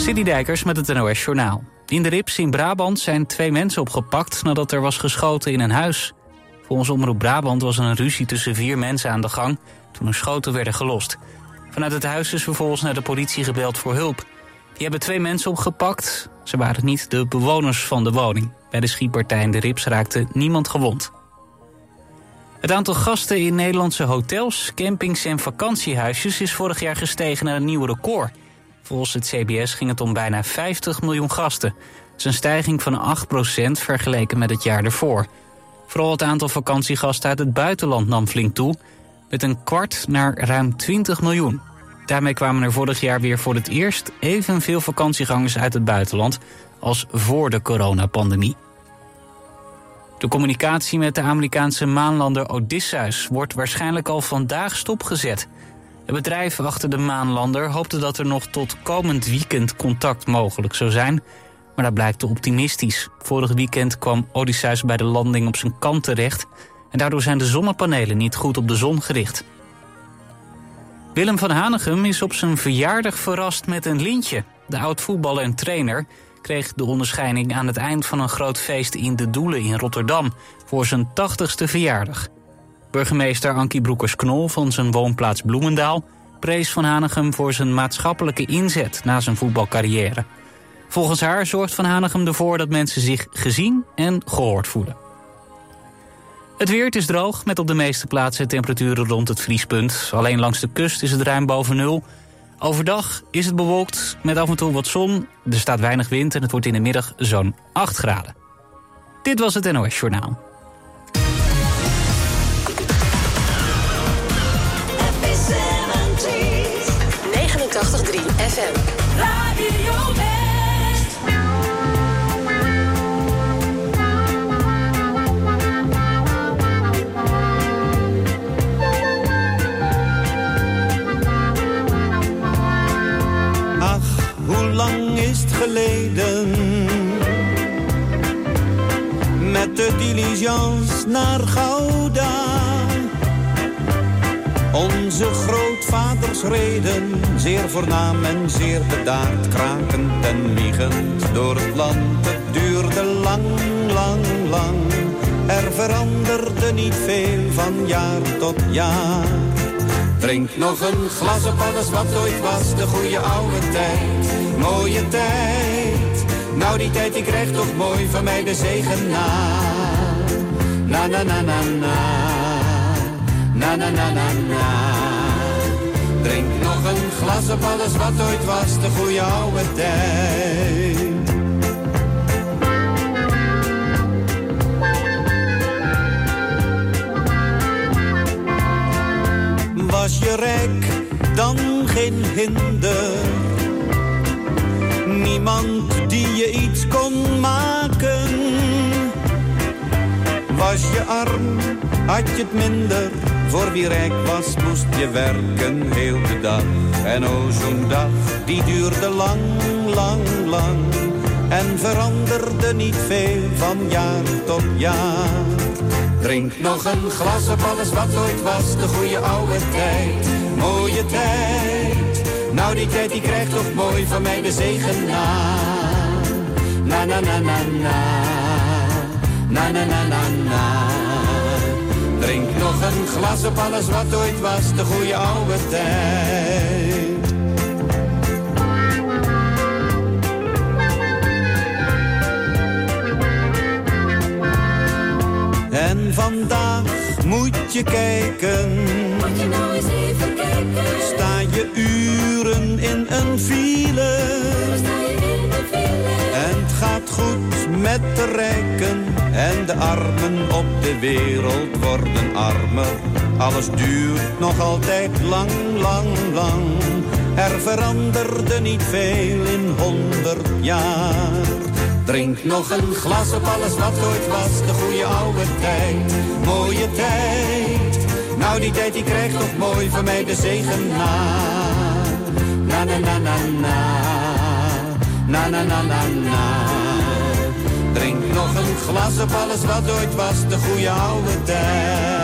Dijkers met het NOS Journaal. In de Rips in Brabant zijn twee mensen opgepakt nadat er was geschoten in een huis. Volgens Omroep Brabant was er een ruzie tussen vier mensen aan de gang... toen er schoten werden gelost. Vanuit het huis is vervolgens naar de politie gebeld voor hulp. Die hebben twee mensen opgepakt. Ze waren niet de bewoners van de woning. Bij de schietpartij in de Rips raakte niemand gewond. Het aantal gasten in Nederlandse hotels, campings en vakantiehuisjes... is vorig jaar gestegen naar een nieuw record... Volgens het CBS ging het om bijna 50 miljoen gasten. Dat is een stijging van 8% vergeleken met het jaar ervoor. Vooral het aantal vakantiegasten uit het buitenland nam flink toe... met een kwart naar ruim 20 miljoen. Daarmee kwamen er vorig jaar weer voor het eerst... evenveel vakantiegangers uit het buitenland als voor de coronapandemie. De communicatie met de Amerikaanse maanlander Odysseus wordt waarschijnlijk al vandaag stopgezet... Het bedrijf achter de maanlander hoopte dat er nog tot komend weekend contact mogelijk zou zijn. Maar dat blijkt te optimistisch. Vorig weekend kwam Odysseus bij de landing op zijn kant terecht... en daardoor zijn de zonnepanelen niet goed op de zon gericht. Willem van Hanegem is op zijn verjaardag verrast met een lintje. De oud-voetballer en trainer kreeg de onderscheiding aan het eind van een groot feest in De Doelen in Rotterdam... voor zijn 80ste verjaardag. Burgemeester Ankie Broekers-Knol van zijn woonplaats Bloemendaal... prees Van Hanegem voor zijn maatschappelijke inzet na zijn voetbalcarrière. Volgens haar zorgt Van Hanegem ervoor dat mensen zich gezien en gehoord voelen. Het weer is droog, met op de meeste plaatsen temperaturen rond het vriespunt. Alleen langs de kust is het ruim boven nul. Overdag is het bewolkt met af en toe wat zon. Er staat weinig wind en het wordt in de middag zo'n 8 graden. Dit was het NOS Journaal. FM. Radio. Ach, hoe lang is het geleden? Met de diligence naar Gouda onze grootvaders reden, Zeer voornaam en zeer bedaard, krakend en miegend door het land. Het duurde lang, lang, lang, er veranderde niet veel van jaar tot jaar. Drink nog een glas op alles wat ooit was, de goede oude tijd, mooie tijd. Nou die tijd die krijgt toch mooi van mij de zegen na. Na na na na na, na na na na na. Drink nog een glas op alles wat ooit was, de goede oude tijd. Was je rijk, dan geen hinder. Niemand die je iets kon maken. Was je arm, had je het minder voor wie rijk was moest je werken heel de dag. En o zo'n dag, die duurde lang, lang, lang. En veranderde niet veel van jaar tot jaar. Drink nog een glas op alles wat ooit was, de goede oude tijd. Mooie tijd. Nou die tijd die krijgt toch mooi van mij de zegen na. Na na na na na. Na na na na na. Drink nog een glas op alles wat ooit was, de goede oude tijd. En vandaag moet je kijken. Moet je nou eens even kijken. Sta je uren in een file. Sta je in de file. En het gaat goed met de rijken en de armen op de wereld worden armer. Alles duurt nog altijd lang, lang, lang. Er veranderde niet veel in honderd jaar. Drink nog een glas op alles wat ooit was, de goede oude tijd. Mooie tijd. Nou die tijd die krijgt toch mooi van mij de zegen na. Na na na na na. Na na na na na. Drink nog een glas op alles wat ooit was, de goede oude tijd.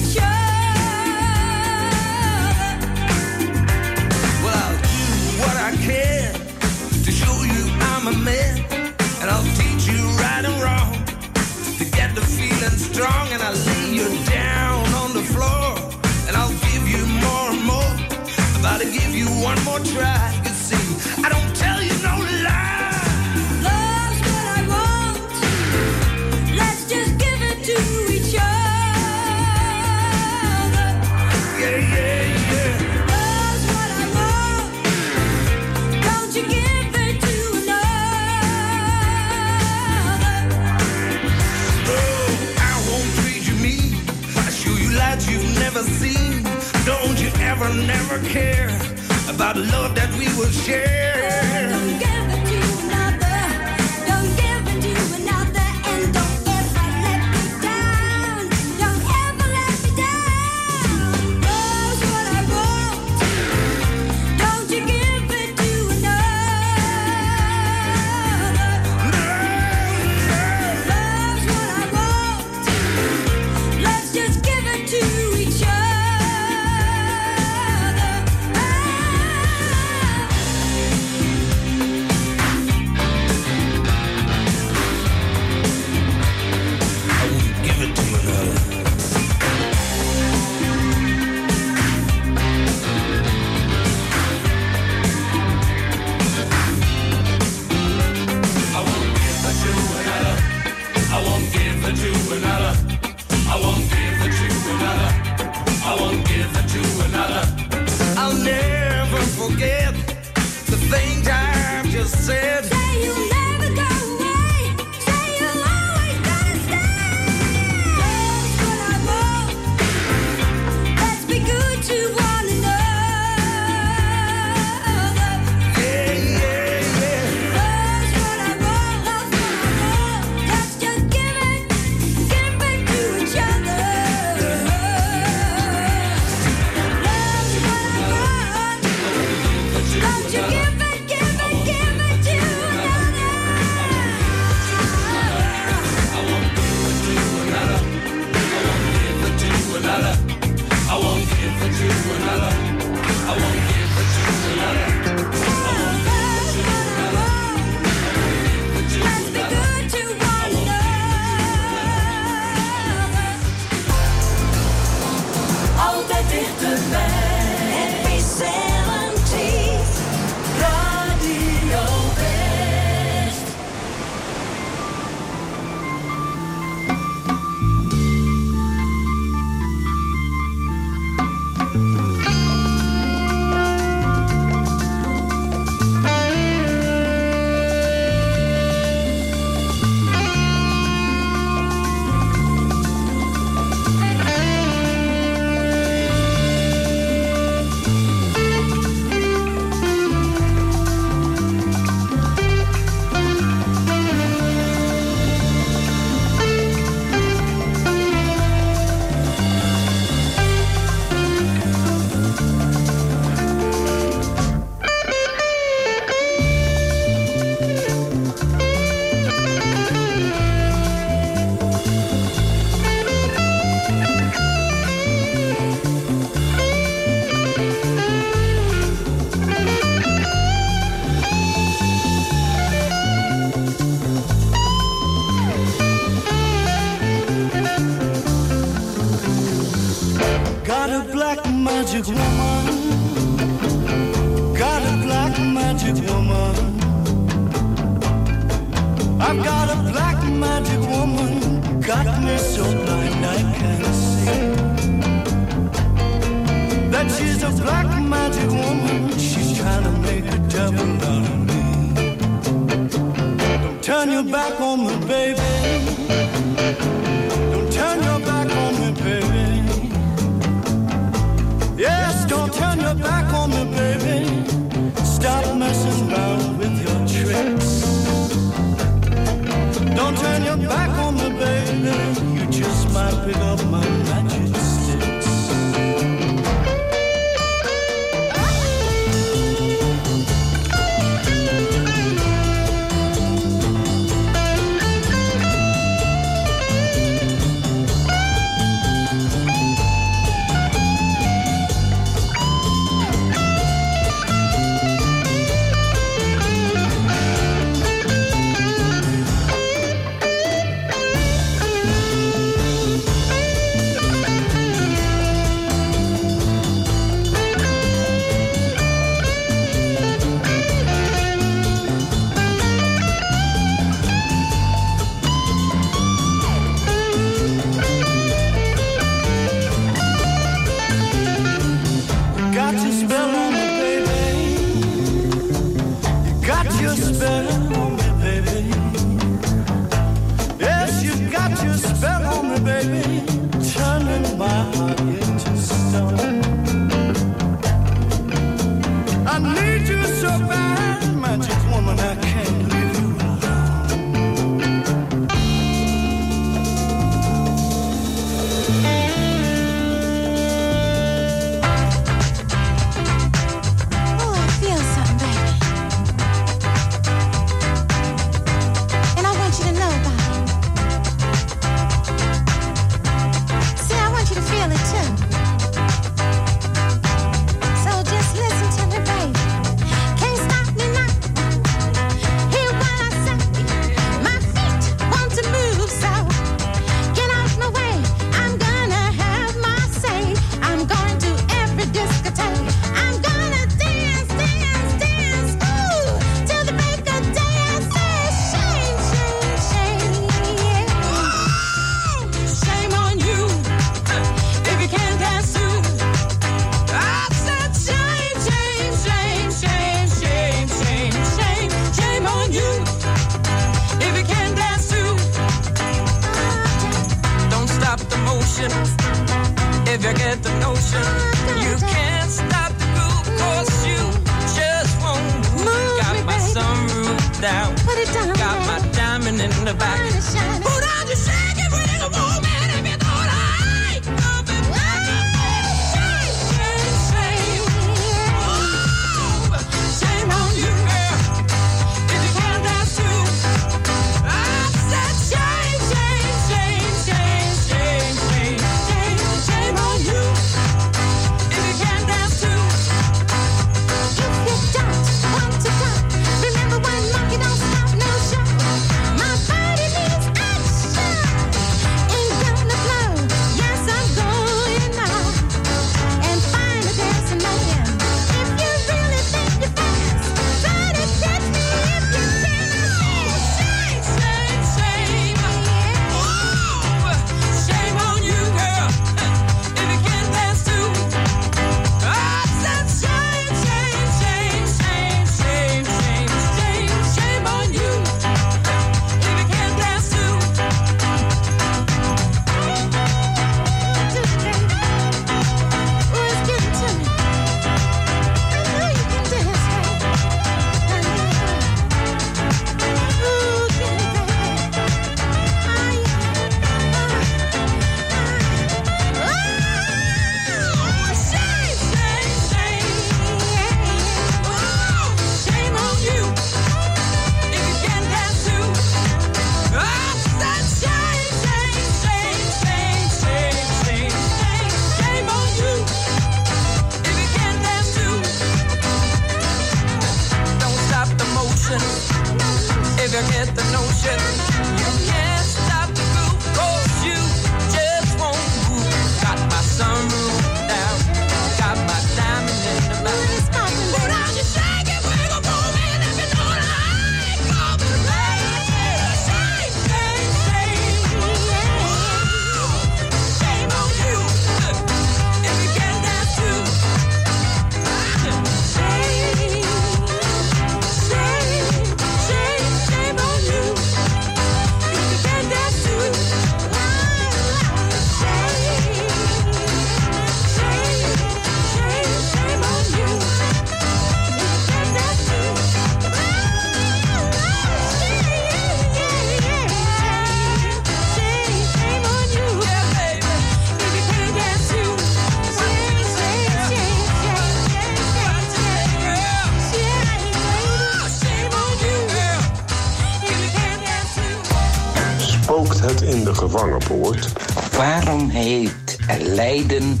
Leiden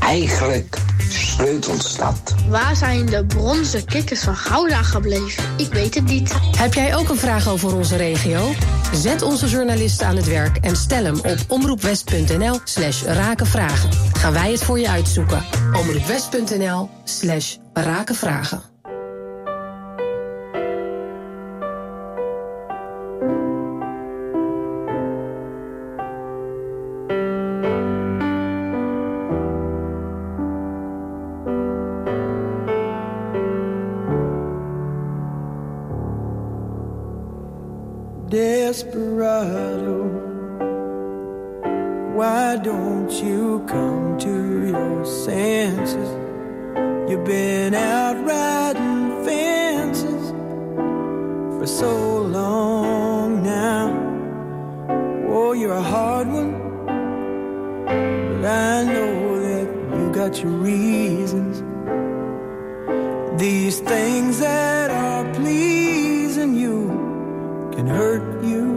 eigenlijk sleutelstad? Waar zijn de bronzen kikkers van Gouda gebleven? Ik weet het niet. Heb jij ook een vraag over onze regio? Zet onze journalisten aan het werk en stel hem op omroepwest.nl slash rakenvragen. Gaan wij het voor je uitzoeken. omroepwest.nl slash rakenvragen. desperado. Why don't you come to your senses? You've been out riding fences for so long now. Oh, you're a hard one, but I know that you got your reasons. These things that are pleasing you can hurt you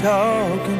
talking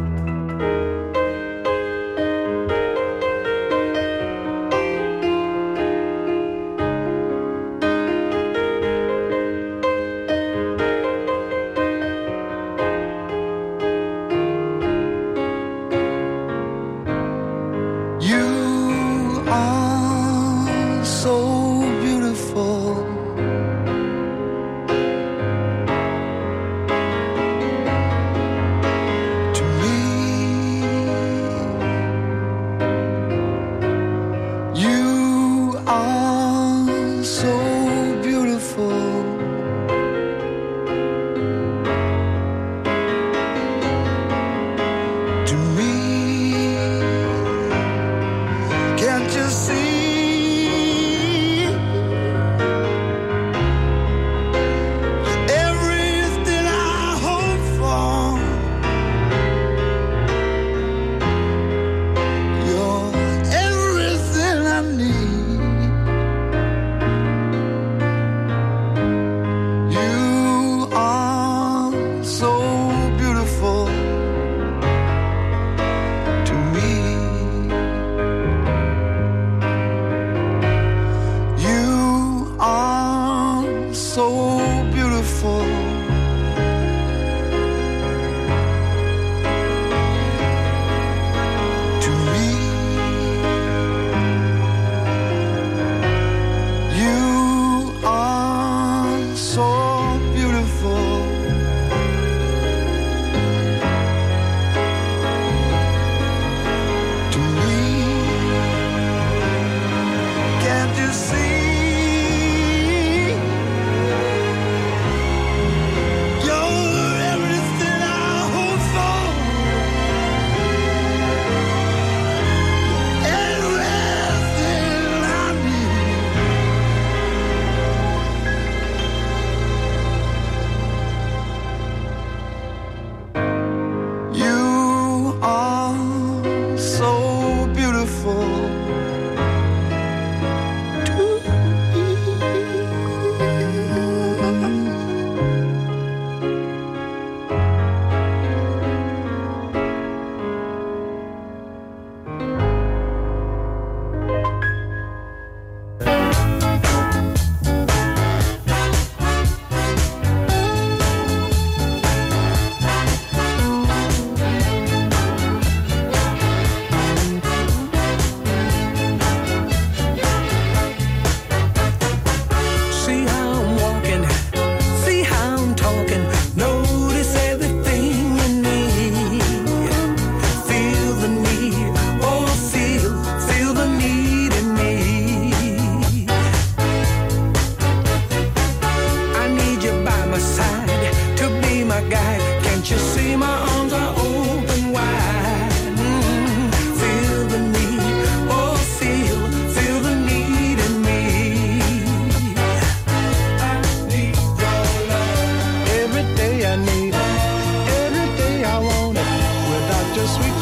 I need, every day I want it. Without your sweet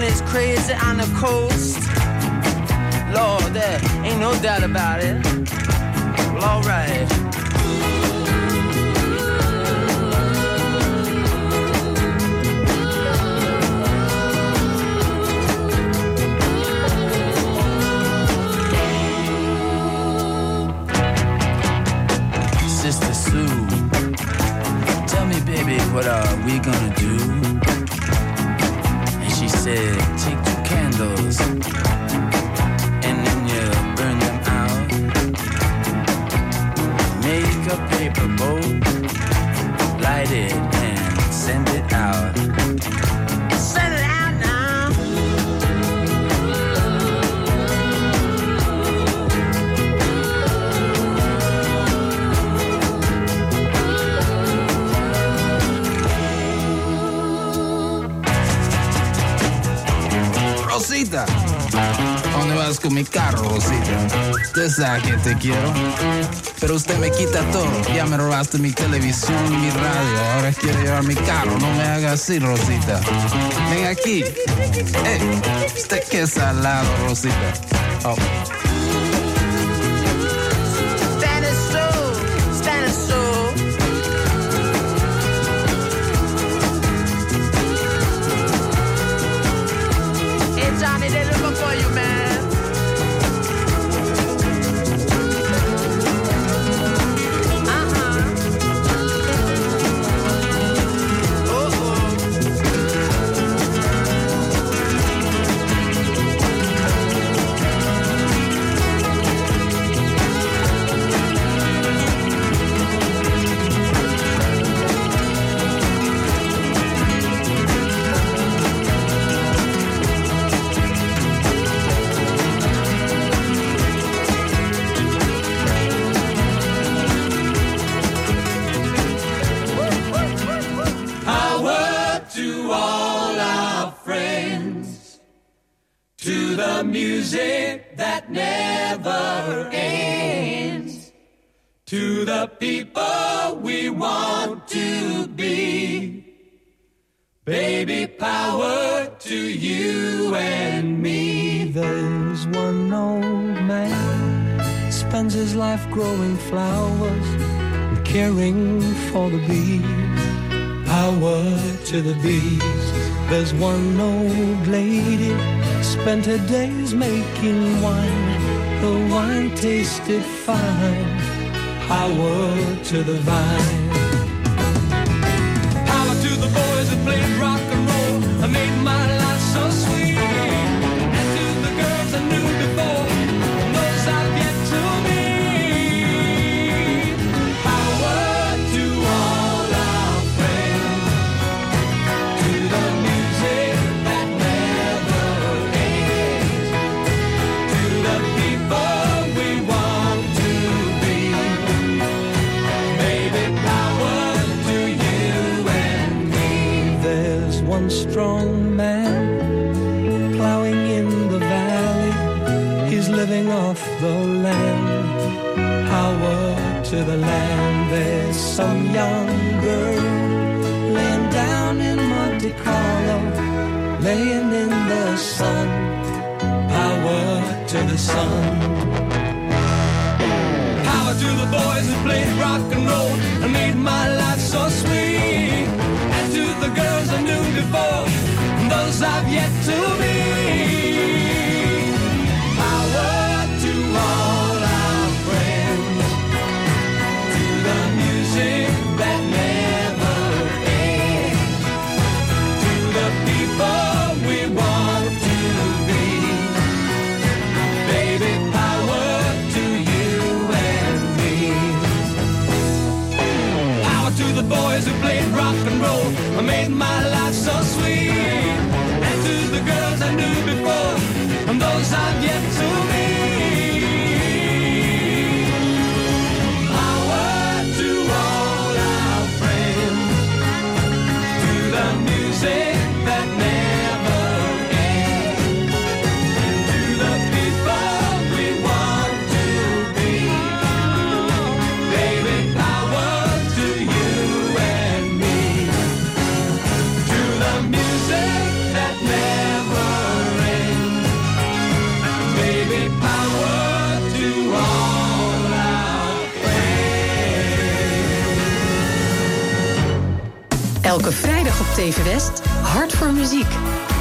man is crazy on the coast. Lord, there ain't no doubt about it. Well, alright. Sister Sue, tell me, baby, what are we gonna do? take two candles and then you burn them out. Make a paper boat, light it and send it out. con mi carro, Rosita. Usted sabe que te quiero. Pero usted me quita todo. Ya me robaste mi televisión, mi radio. Ahora quiere llevar mi carro. No me haga así, Rosita. Ven aquí. Hey, usted que salado, Rosita. Oh. Johnny, they're looking for you. the vibe. TV West, hard voor muziek.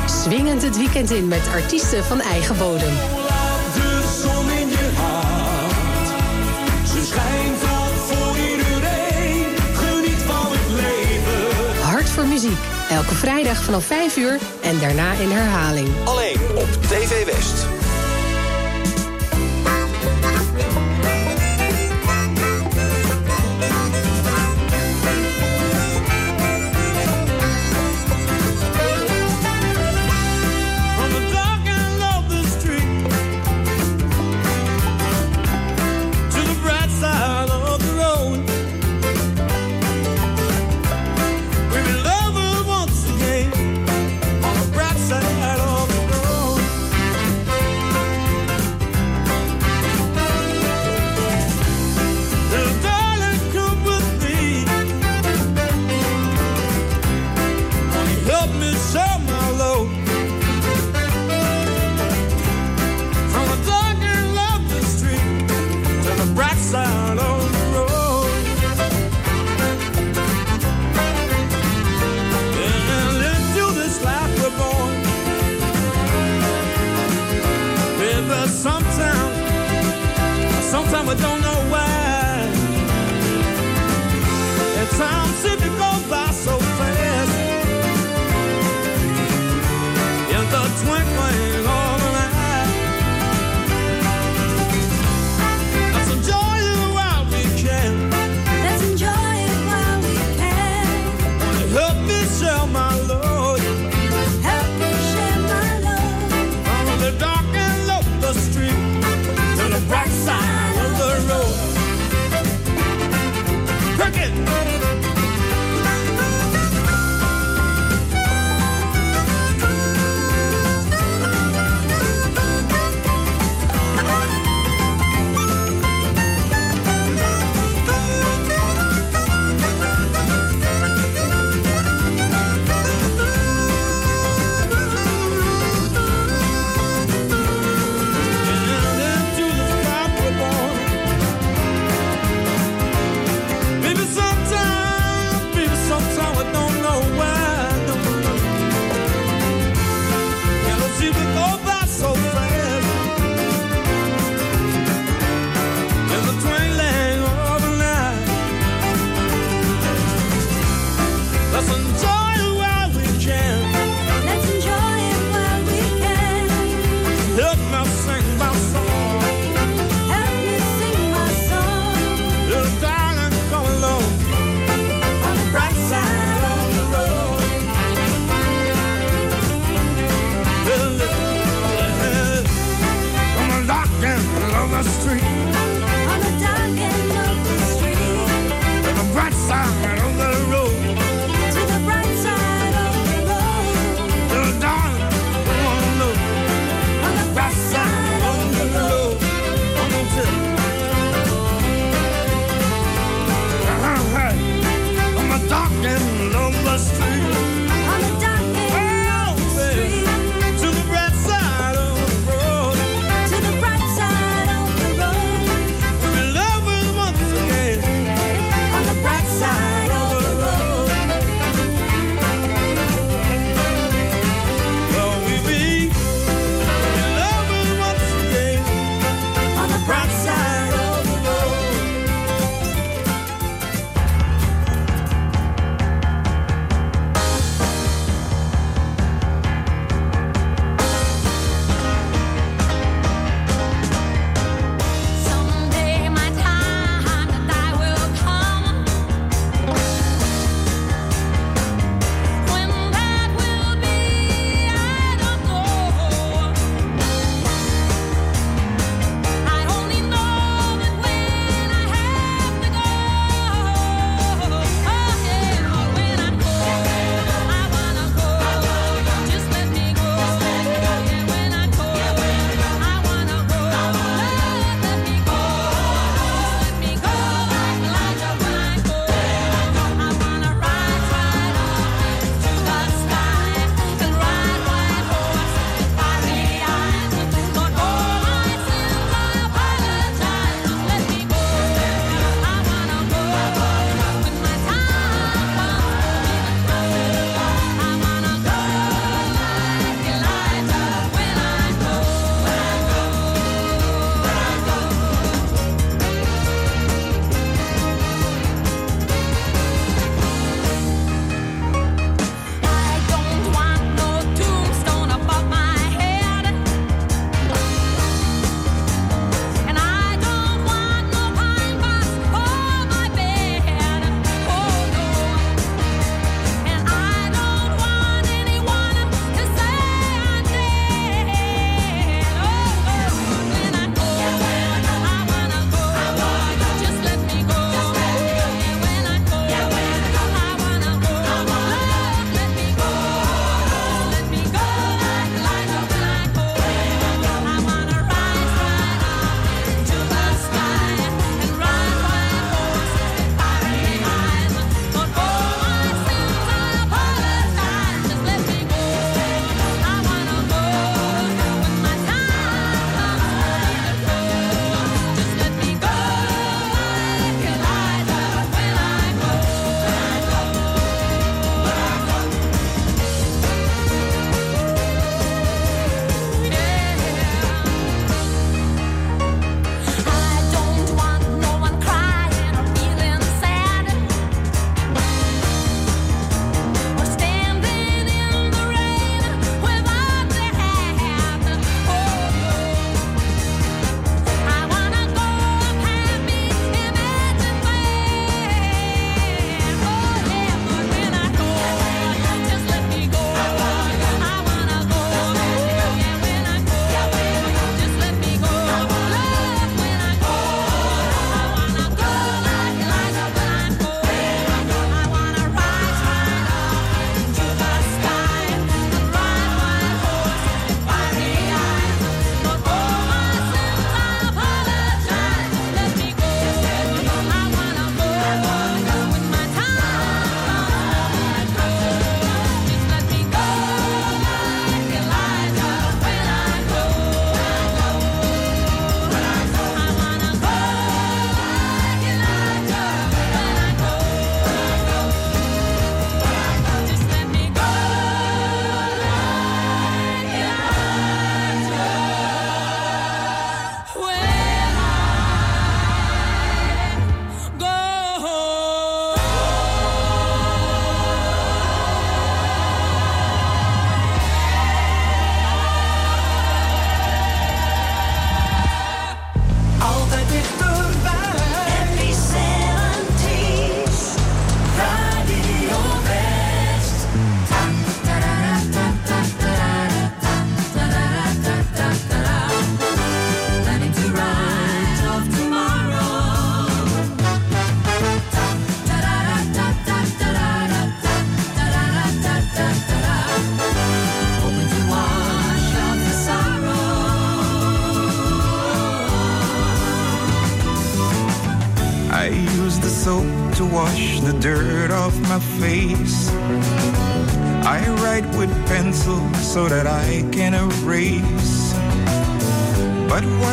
Swingend het weekend in met artiesten van eigen bodem. Hart voor muziek. Elke vrijdag vanaf 5 uur en daarna in herhaling. Alleen op TV West.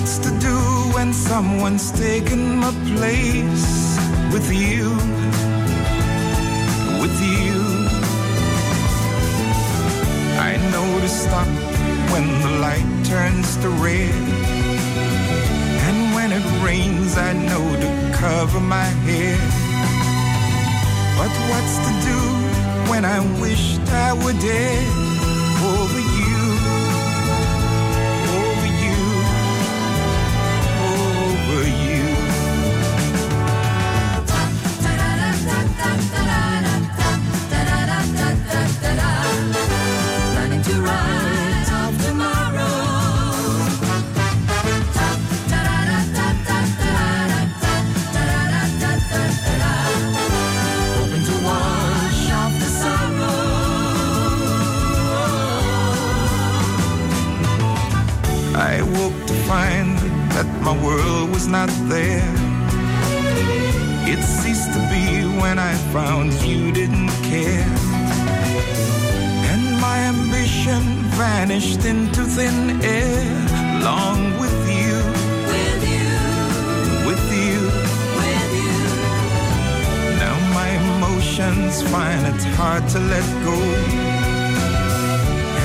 To do when someone's taken my place with you? Was not there. It ceased to be when I found you didn't care. And my ambition vanished into thin air, long with you. With you, With you. with you. Now my emotions find it hard to let go.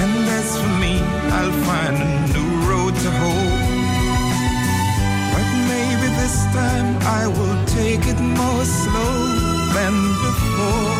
And as for me, I'll find a new road to hoe. This time I will take it more slow than. Before,